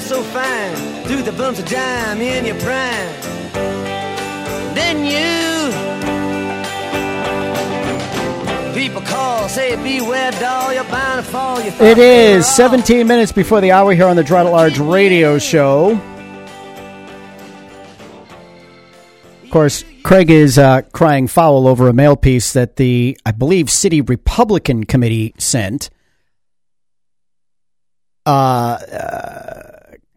so fine, do the bumps of dime in your prime. Then you people call, say beware doll, you're bound to fall. You It is 17 minutes before the hour here on the Girard at Large radio show. Of course, Craig is uh, crying foul over a mail piece that the, I believe, City Republican Committee sent, uh, uh,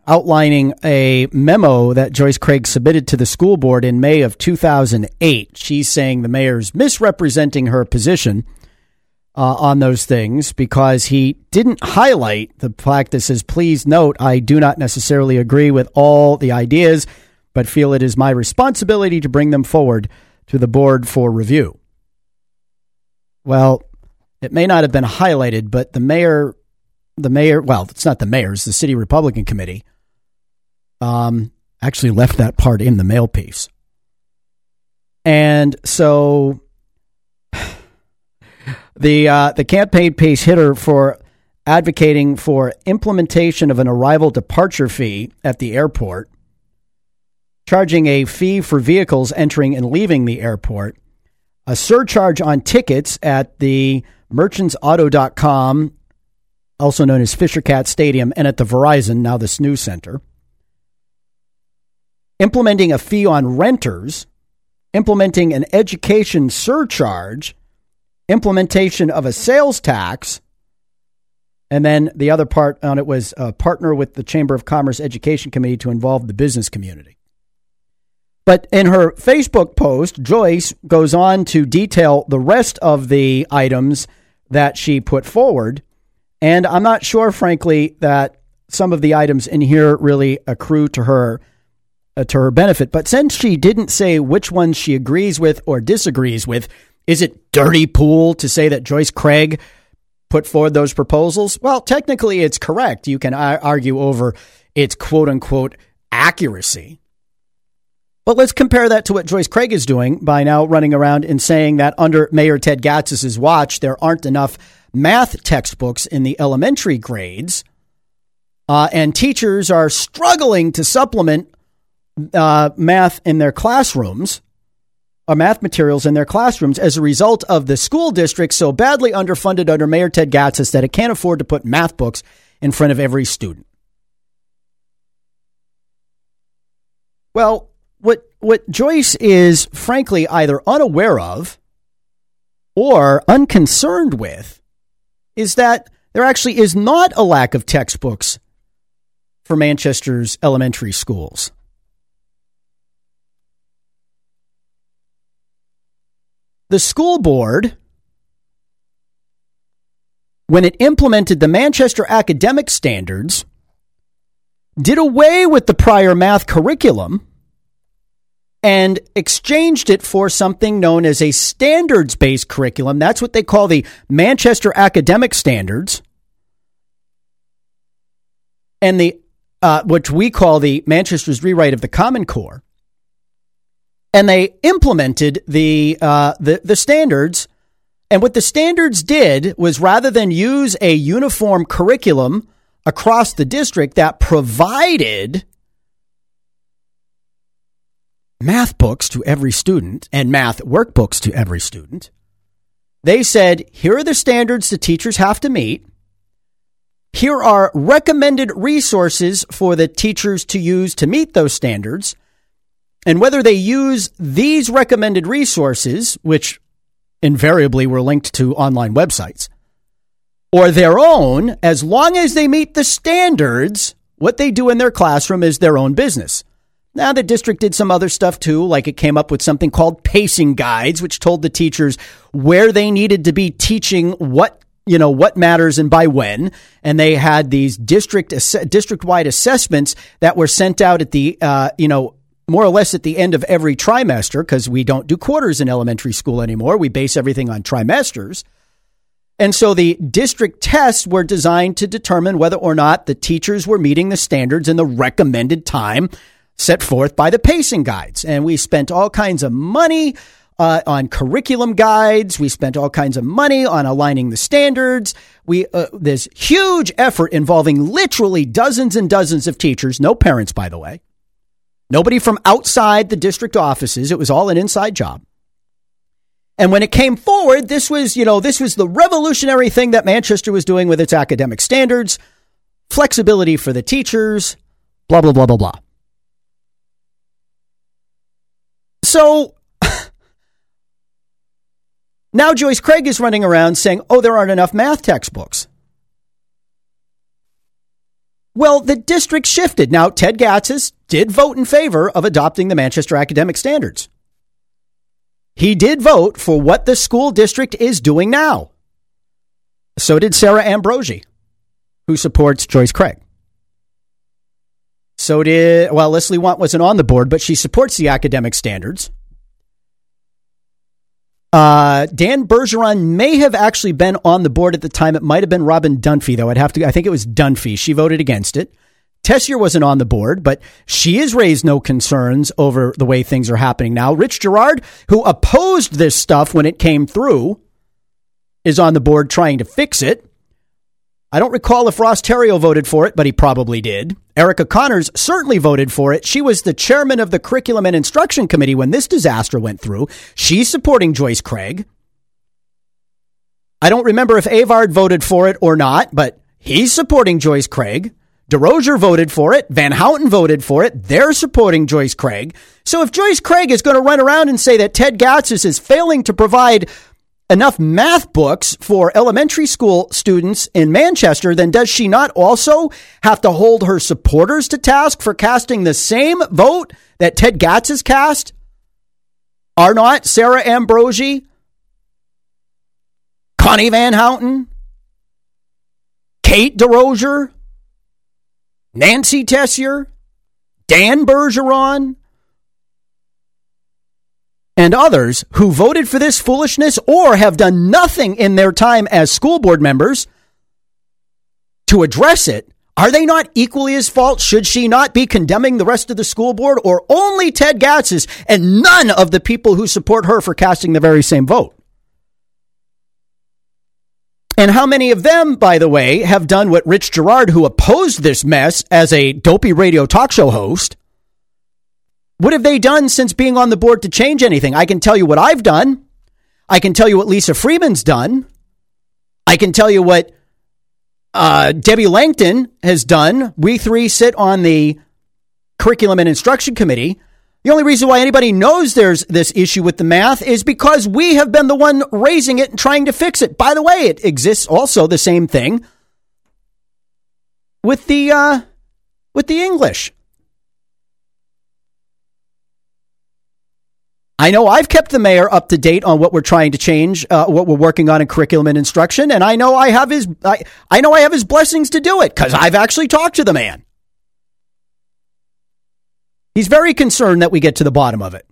outlining a memo that Joyce Craig submitted to the school board in May of 2008. She's saying the mayor's misrepresenting her position uh, on those things because he didn't highlight the says, please note, I do not necessarily agree with all the ideas, but feel it is my responsibility to bring them forward to the board for review. Well, it may not have been highlighted, but the mayor, the mayor, well, it's not the mayor's, the city Republican committee, um, actually left that part in the mail piece. And so the uh, the campaign piece hit her for advocating for implementation of an arrival departure fee at the airport, charging a fee for vehicles entering and leaving the airport, a surcharge on tickets at the merchantsauto.com, also known as Fisher Cat Stadium, and at the Verizon, now the Snoo Center, implementing a fee on renters, implementing an education surcharge implementation of a sales tax. And then the other part on it was uh, partner with the Chamber of Commerce Education Committee to involve the business community. But in her Facebook post, Joyce goes on to detail the rest of the items that she put forward. And I'm not sure, frankly, that some of the items in here really accrue to her uh, to her benefit. But since she didn't say which ones she agrees with or disagrees with, is it dirty pool to say that Joyce Craig put forward those proposals? Well, technically, it's correct. You can argue over its quote unquote accuracy. But let's compare that to what Joyce Craig is doing by now running around and saying that under Mayor Ted Gatsas's watch, there aren't enough math textbooks in the elementary grades, uh, and teachers are struggling to supplement uh, math in their classrooms or math materials in their classrooms as a result of the school district so badly underfunded under Mayor Ted Gatsas that it can't afford to put math books in front of every student. Well, what what Joyce is frankly either unaware of or unconcerned with is that there actually is not a lack of textbooks for Manchester's elementary schools. The school board, when it implemented the Manchester academic standards, did away with the prior math curriculum and exchanged it for something known as a standards based curriculum. That's what they call the Manchester Academic Standards. And the uh, which we call the Manchester's rewrite of the Common Core and they implemented the, uh, the the standards. And what the standards did was rather than use a uniform curriculum across the district that provided math books to every student and math workbooks to every student, they said, here are the standards the teachers have to meet. Here are recommended resources for the teachers to use to meet those standards. And whether they use these recommended resources, which invariably were linked to online websites, or their own, as long as they meet the standards, what they do in their classroom is their own business. Now, the district did some other stuff too, like it came up with something called pacing guides, which told the teachers where they needed to be teaching what you know what matters and by when and they had these district district wide assessments that were sent out at the uh, you know more or less at the end of every trimester, because we don't do quarters in elementary school anymore. We base everything on trimesters. And so the district tests were designed to determine whether or not the teachers were meeting the standards in the recommended time set forth by the pacing guides. And we spent all kinds of money uh, on curriculum guides. We spent all kinds of money on aligning the standards. we uh, this huge effort involving literally dozens and dozens of teachers, no parents, by the way, nobody from outside the district offices. It was all an inside job. And when it came forward, this was, you know, this was the revolutionary thing that Manchester was doing with its academic standards, flexibility for the teachers, blah, blah, blah, blah, blah. So now Joyce Craig is running around saying, oh, there aren't enough math textbooks. Well, the district shifted. Now, Ted Gatsas did vote in favor of adopting the Manchester academic standards. He did vote for what the school district is doing now. So did Sarah Ambrosi, who supports Joyce Craig. So did, well, Leslie Want wasn't on the board, but she supports the academic standards. Uh, Dan Bergeron may have actually been on the board at the time. It might have been Robin Dunphy, though. I'd have to, I think it was Dunphy. She voted against it. Tessier wasn't on the board, but she has raised no concerns over the way things are happening now. Rich Girard, who opposed this stuff when it came through, is on the board trying to fix it. I don't recall if Ross Terrio voted for it, but he probably did. Erica Connors certainly voted for it. She was the chairman of the Curriculum and Instruction Committee when this disaster went through. She's supporting Joyce Craig. I don't remember if Avard voted for it or not, but he's supporting Joyce Craig. DeRozier voted for it. Van Houten voted for it. They're supporting Joyce Craig. So if Joyce Craig is going to run around and say that Ted Gatsas is failing to provide enough math books for elementary school students in Manchester, then does she not also have to hold her supporters to task for casting the same vote that Ted Gatz has cast? Are not Sarah Ambrosi, Connie Van Houten, Kate DeRozier, Nancy Tessier, Dan Bergeron, and others who voted for this foolishness or have done nothing in their time as school board members to address it, are they not equally as fault? Should she not be condemning the rest of the school board or only Ted Gatsas and none of the people who support her for casting the very same vote? And how many of them, by the way, have done what Rich Girard, who opposed this mess as a dopey radio talk show host, what have they done since being on the board to change anything? I can tell you what I've done. I can tell you what Lisa Freeman's done. I can tell you what uh, Debbie Langton has done. We three sit on the curriculum and instruction committee. The only reason why anybody knows there's this issue with the math is because we have been the one raising it and trying to fix it. By the way, it exists also the same thing with the uh, with the English. I know I've kept the mayor up to date on what we're trying to change, uh, what we're working on in curriculum and instruction, and I know I have his, I, I know I have his blessings to do it because I've actually talked to the man. He's very concerned that we get to the bottom of it.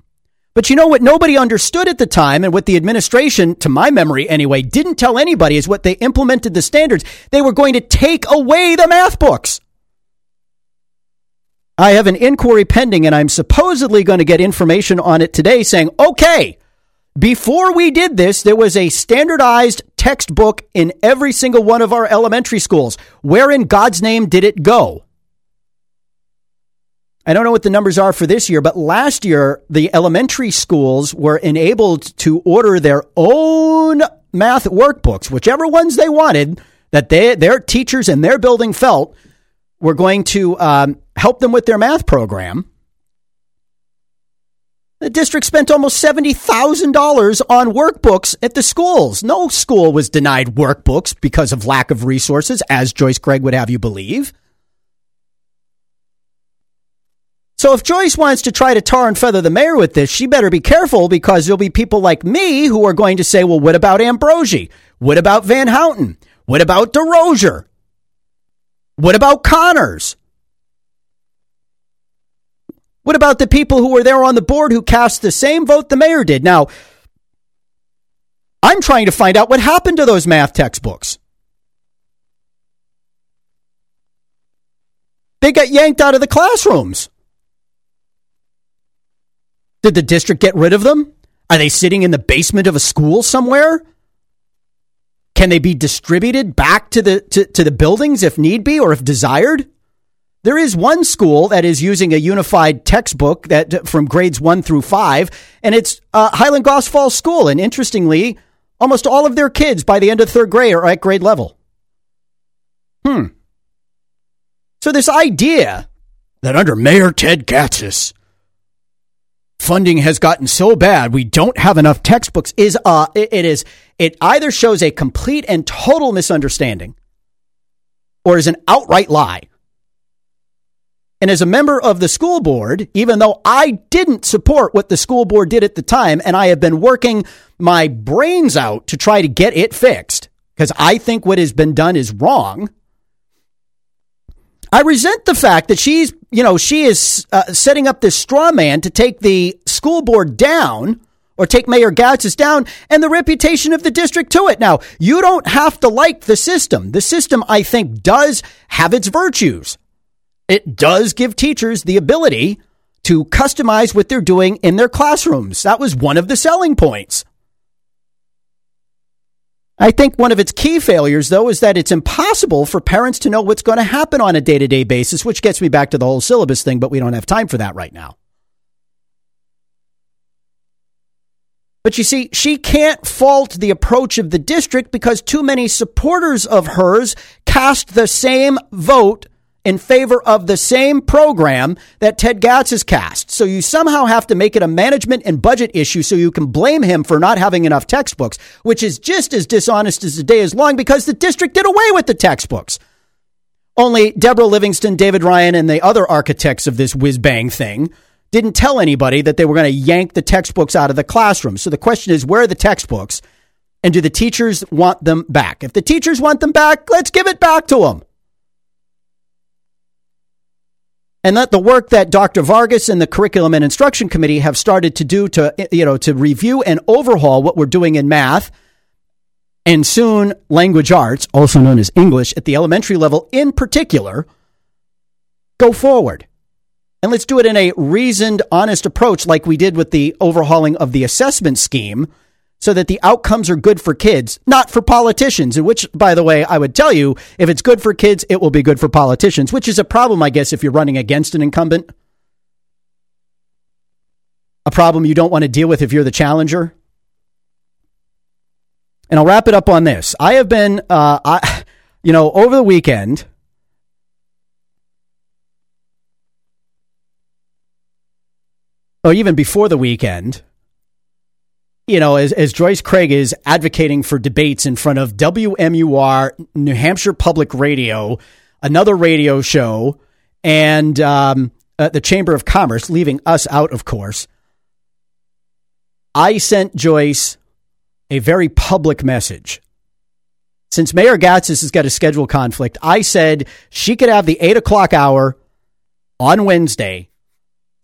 But you know what nobody understood at the time, and what the administration, to my memory anyway, didn't tell anybody is what they implemented the standards. They were going to take away the math books. I have an inquiry pending and I'm supposedly going to get information on it today saying, okay, before we did this, there was a standardized textbook in every single one of our elementary schools. Where in God's name did it go? I don't know what the numbers are for this year, but last year, the elementary schools were enabled to order their own math workbooks, whichever ones they wanted, that they, their teachers in their building felt were going to um, help them with their math program. The district spent almost $70,000 on workbooks at the schools. No school was denied workbooks because of lack of resources, as Joyce Craig would have you believe. So if Joyce wants to try to tar and feather the mayor with this, she better be careful because there'll be people like me who are going to say, well, what about Ambrosi? What about Van Houten? What about DeRozier? What about Connors? What about the people who were there on the board who cast the same vote the mayor did? Now, I'm trying to find out what happened to those math textbooks. They got yanked out of the classrooms. Did the district get rid of them? Are they sitting in the basement of a school somewhere? Can they be distributed back to the to, to the buildings if need be or if desired? There is one school that is using a unified textbook that from grades one through five, and it's uh, Highland Goffe's Falls School. And interestingly, almost all of their kids by the end of third grade are at grade level. Hmm. So this idea that under Mayor Ted Gatsas, funding has gotten so bad we don't have enough textbooks is uh it, it is it either shows a complete and total misunderstanding or is an outright lie. And as a member of the school board, even though I didn't support what the school board did at the time, and I have been working my brains out to try to get it fixed, because I think what has been done is wrong. I resent the fact that she's, you know, she is uh, setting up this straw man to take the school board down or take Mayor Gatsas down and the reputation of the district to it. Now, you don't have to like the system. The system, I think, does have its virtues. It does give teachers the ability to customize what they're doing in their classrooms. That was one of the selling points. I think one of its key failures, though, is that it's impossible for parents to know what's going to happen on a day to day basis, which gets me back to the whole syllabus thing, but we don't have time for that right now. But you see, she can't fault the approach of the district because too many supporters of hers cast the same vote in favor of the same program that Ted Gatz has cast. So you somehow have to make it a management and budget issue so you can blame him for not having enough textbooks, which is just as dishonest as the day is long because the district did away with the textbooks. Only Deborah Livingston, David Ryan, and the other architects of this whiz bang thing didn't tell anybody that they were going to yank the textbooks out of the classroom. So the question is, where are the textbooks? And do the teachers want them back? If the teachers want them back, let's give it back to them. And that the work that Dr. Vargas and the Curriculum and Instruction Committee have started to do to you know to review and overhaul what we're doing in math and soon language arts, also known as English at the elementary level in particular, go forward. And let's do it in a reasoned, honest approach like we did with the overhauling of the assessment scheme so that the outcomes are good for kids, not for politicians. Which, by the way, I would tell you, if it's good for kids, it will be good for politicians, which is a problem, I guess, if you're running against an incumbent. A problem you don't want to deal with if you're the challenger. And I'll wrap it up on this. I have been, uh, I, you know, over the weekend, or even before the weekend, you know, as, as Joyce Craig is advocating for debates in front of WMUR, New Hampshire Public Radio, another radio show, and um, uh, the Chamber of Commerce, leaving us out, of course, I sent Joyce a very public message. Since Mayor Gatsas has got a schedule conflict, I said she could have the eight o'clock hour on Wednesday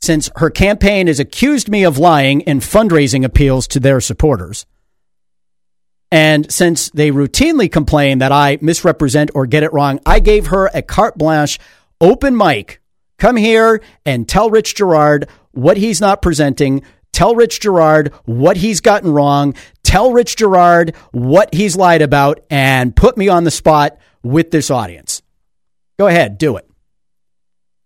since her campaign has accused me of lying in fundraising appeals to their supporters. And since they routinely complain that I misrepresent or get it wrong, I gave her a carte blanche open mic. Come here and tell Rich Girard what he's not presenting. Tell Rich Girard what he's gotten wrong. Tell Rich Girard what he's lied about and put me on the spot with this audience. Go ahead, do it.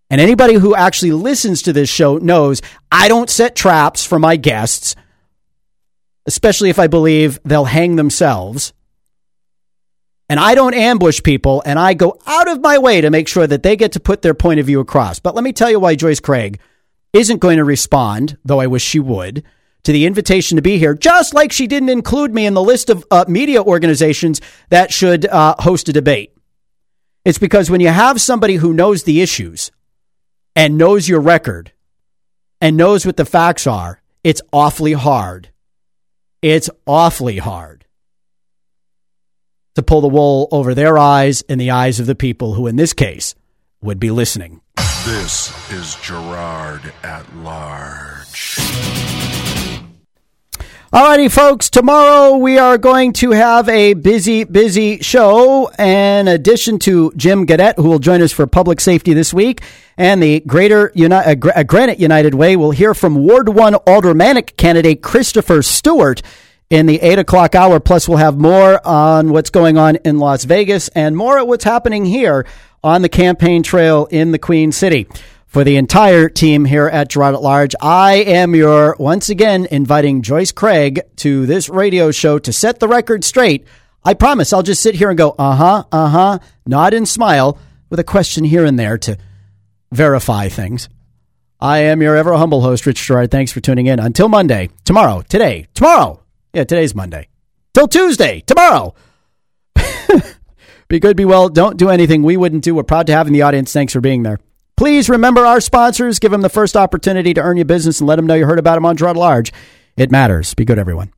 And anybody who actually listens to this show knows I don't set traps for my guests, especially if I believe they'll hang themselves. And I don't ambush people, and I go out of my way to make sure that they get to put their point of view across. But let me tell you why Joyce Craig isn't going to respond, though I wish she would, to the invitation to be here, just like she didn't include me in the list of uh, media organizations that should uh, host a debate. It's because when you have somebody who knows the issues, and knows your record and knows what the facts are, it's awfully hard. It's awfully hard to pull the wool over their eyes and the eyes of the people who, in this case, would be listening. This is Girard at Large. Alrighty, folks. Tomorrow we are going to have a busy, busy show. In addition to Jim Gadet, who will join us for public safety this week, and the Greater Uni- uh, Granite United Way, we'll hear from Ward One Aldermanic candidate Christopher Stewart in the eight o'clock hour. Plus, we'll have more on what's going on in Las Vegas and more of what's happening here on the campaign trail in the Queen City. For the entire team here at Girard at Large, I am your, once again, inviting Joyce Craig to this radio show to set the record straight. I promise I'll just sit here and go, uh huh, uh huh, nod and smile with a question here and there to verify things. I am your ever humble host, Rich Girard. Thanks for tuning in. Until Monday, tomorrow, today, tomorrow. Yeah, today's Monday. Till Tuesday, tomorrow. be good, be well. Don't do anything we wouldn't do. We're proud to have in the audience. Thanks for being there. Please remember our sponsors. Give them the first opportunity to earn your business and let them know you heard about them on Girard Large. It matters. Be good, everyone.